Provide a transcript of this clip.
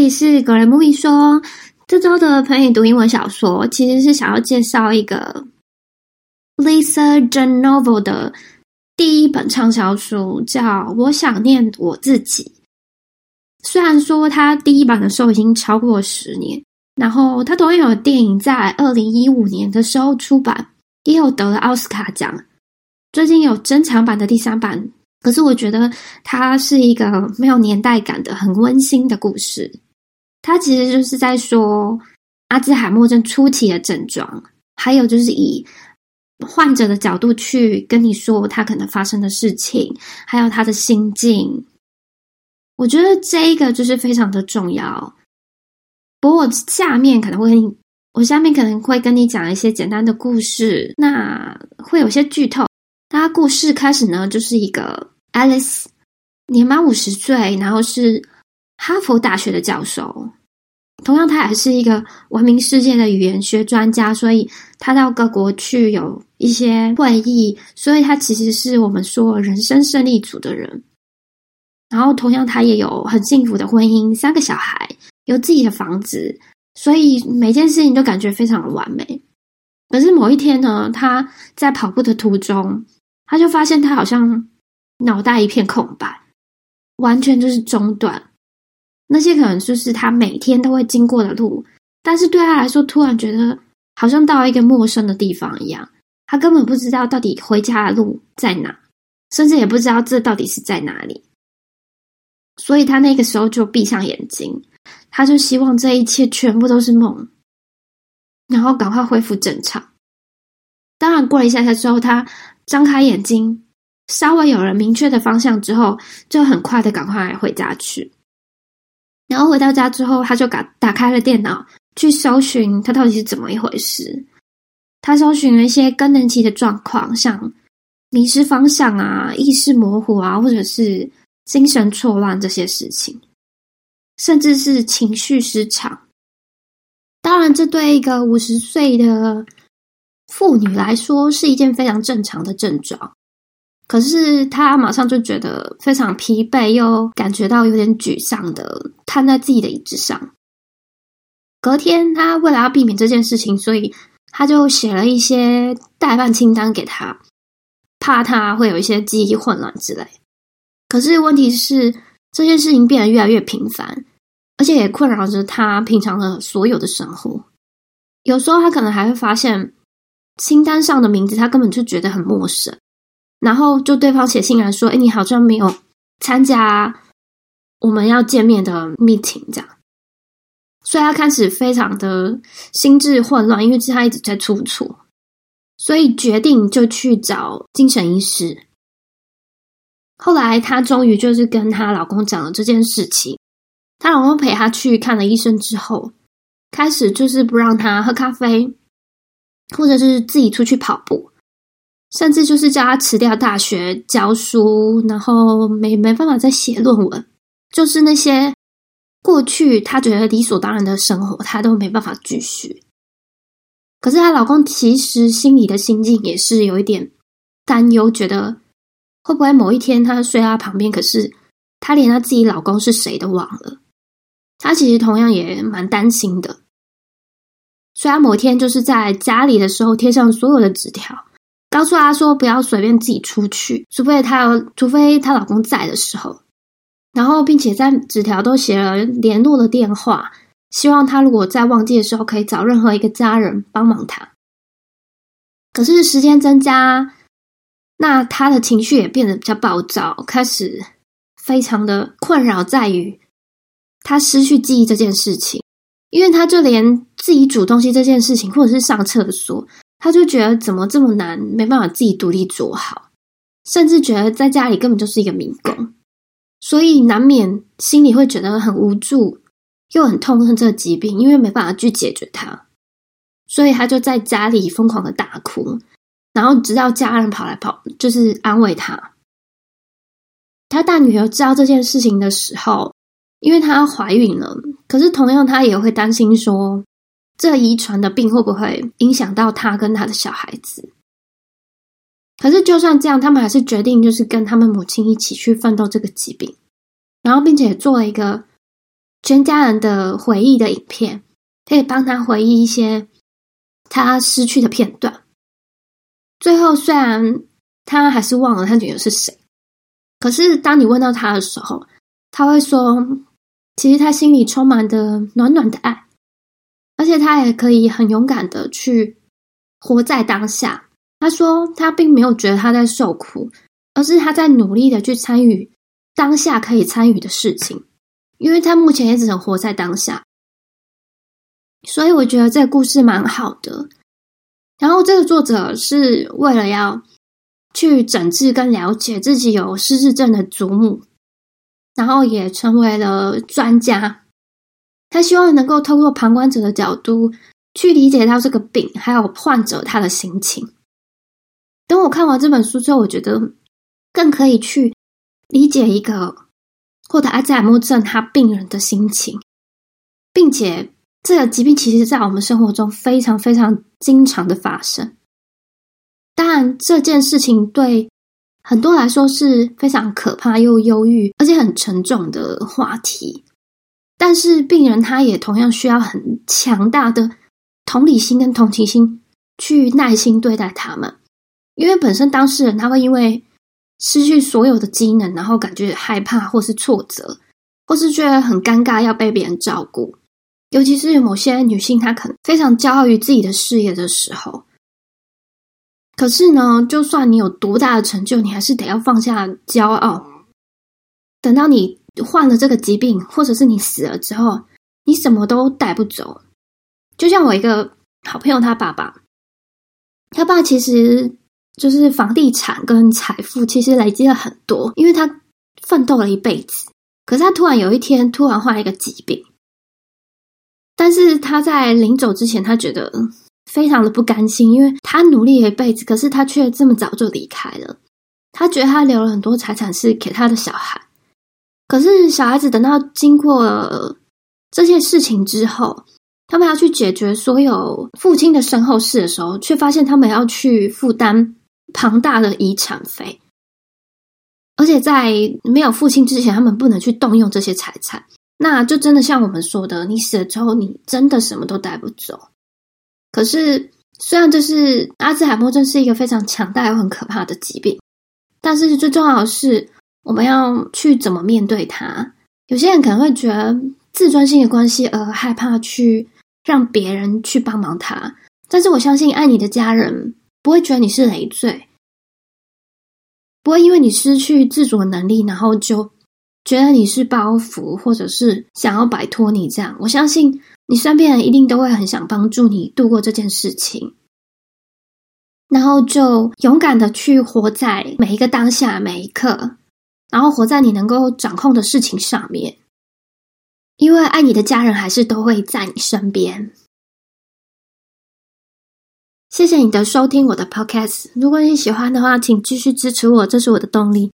里是格雷木比说，这周的陪你读英文小说其实是想要介绍一个 Lisa j e n o v e l 的第一本畅销书，叫《我想念我自己》。虽然说它第一版的时候已经超过十年，然后它同样有电影在二零一五年的时候出版，也有得了奥斯卡奖。最近有珍藏版的第三版，可是我觉得它是一个没有年代感的、很温馨的故事。他其实就是在说阿兹海默症初期的症状，还有就是以患者的角度去跟你说他可能发生的事情，还有他的心境。我觉得这一个就是非常的重要。不过我下面可能会跟，我下面可能会跟你讲一些简单的故事，那会有些剧透。他故事开始呢，就是一个 Alice 年满五十岁，然后是哈佛大学的教授。同样，他还是一个闻名世界的语言学专家，所以他到各国去有一些会议，所以他其实是我们说人生胜利组的人。然后，同样他也有很幸福的婚姻，三个小孩，有自己的房子，所以每件事情都感觉非常的完美。可是某一天呢，他在跑步的途中，他就发现他好像脑袋一片空白，完全就是中断。那些可能就是他每天都会经过的路，但是对他来说，突然觉得好像到一个陌生的地方一样。他根本不知道到底回家的路在哪，甚至也不知道这到底是在哪里。所以他那个时候就闭上眼睛，他就希望这一切全部都是梦，然后赶快恢复正常。当然，过了一下下之后，他张开眼睛，稍微有了明确的方向之后，就很快的赶快回家去。然后回到家之后，他就打打开了电脑，去搜寻他到底是怎么一回事。他搜寻了一些更年期的状况，像迷失方向啊、意识模糊啊，或者是。精神错乱这些事情，甚至是情绪失常。当然，这对一个五十岁的妇女来说是一件非常正常的症状。可是，他马上就觉得非常疲惫，又感觉到有点沮丧的瘫在自己的椅子上。隔天，他为了要避免这件事情，所以他就写了一些代办清单给他，怕他会有一些记忆混乱之类。可是问题是，这件事情变得越来越频繁，而且也困扰着他平常的所有的生活。有时候他可能还会发现清单上的名字，他根本就觉得很陌生。然后就对方写信来说：“哎，你好像没有参加我们要见面的 meeting。”这样，所以他开始非常的心智混乱，因为他一直在出错，所以决定就去找精神医师。后来，她终于就是跟她老公讲了这件事情。她老公陪她去看了医生之后，开始就是不让她喝咖啡，或者是自己出去跑步，甚至就是叫她辞掉大学教书，然后没没办法再写论文，就是那些过去她觉得理所当然的生活，她都没办法继续。可是她老公其实心里的心境也是有一点担忧，觉得。会不会某一天他睡在他旁边，可是他连他自己老公是谁都忘了？他其实同样也蛮担心的。所以他某天就是在家里的时候贴上所有的纸条，告诉他说不要随便自己出去，除非她有，除非她老公在的时候。然后，并且在纸条都写了联络的电话，希望他如果在忘记的时候，可以找任何一个家人帮忙他。可是时间增加。那他的情绪也变得比较暴躁，开始非常的困扰，在于他失去记忆这件事情，因为他就连自己煮东西这件事情，或者是上厕所，他就觉得怎么这么难，没办法自己独立做好，甚至觉得在家里根本就是一个迷宫，所以难免心里会觉得很无助，又很痛恨这个疾病，因为没办法去解决它，所以他就在家里疯狂的大哭。然后直到家人跑来跑，就是安慰他。他大女儿知道这件事情的时候，因为她怀孕了，可是同样她也会担心说，这遗传的病会不会影响到他跟他的小孩子？可是就算这样，他们还是决定就是跟他们母亲一起去奋斗这个疾病，然后并且做了一个全家人的回忆的影片，可以帮他回忆一些他失去的片段。最后，虽然他还是忘了他女儿是谁，可是当你问到他的时候，他会说，其实他心里充满的暖暖的爱，而且他也可以很勇敢的去活在当下。他说，他并没有觉得他在受苦，而是他在努力的去参与当下可以参与的事情，因为他目前也只能活在当下。所以我觉得这个故事蛮好的。然后这个作者是为了要去诊治跟了解自己有失智症的祖母，然后也成为了专家。他希望能够透过旁观者的角度去理解到这个病，还有患者他的心情。等我看完这本书之后，我觉得更可以去理解一个获得阿兹海默症他病人的心情，并且这个疾病其实，在我们生活中非常非常经常的发生。当然，这件事情对很多来说是非常可怕又忧郁，而且很沉重的话题。但是，病人他也同样需要很强大的同理心跟同情心，去耐心对待他们。因为本身当事人他会因为失去所有的机能，然后感觉害怕或是挫折，或是觉得很尴尬要被别人照顾。尤其是某些女性，她可能非常骄傲于自己的事业的时候，可是呢，就算你有多大的成就，你还是得要放下骄傲。等到你患了这个疾病，或者是你死了之后，你什么都带不走。就像我一个好朋友，他爸爸，他爸其实。就是房地产跟财富其实累积了很多，因为他奋斗了一辈子。可是他突然有一天突然患了一个疾病，但是他在临走之前，他觉得非常的不甘心，因为他努力了一辈子，可是他却这么早就离开了。他觉得他留了很多财产是给他的小孩，可是小孩子等到经过这件事情之后，他们要去解决所有父亲的身后事的时候，却发现他们要去负担。庞大的遗产费，而且在没有父亲之前，他们不能去动用这些财产。那就真的像我们说的，你死了之后，你真的什么都带不走。可是，虽然这是阿兹海默症是一个非常强大又很可怕的疾病，但是最重要的是，我们要去怎么面对它。有些人可能会觉得自尊心的关系而害怕去让别人去帮忙他，但是我相信爱你的家人。不会觉得你是累赘，不会因为你失去自主的能力，然后就觉得你是包袱，或者是想要摆脱你这样。我相信你身边人一定都会很想帮助你度过这件事情，然后就勇敢的去活在每一个当下每一刻，然后活在你能够掌控的事情上面，因为爱你的家人还是都会在你身边。谢谢你的收听，我的 Podcast。如果你喜欢的话，请继续支持我，这是我的动力。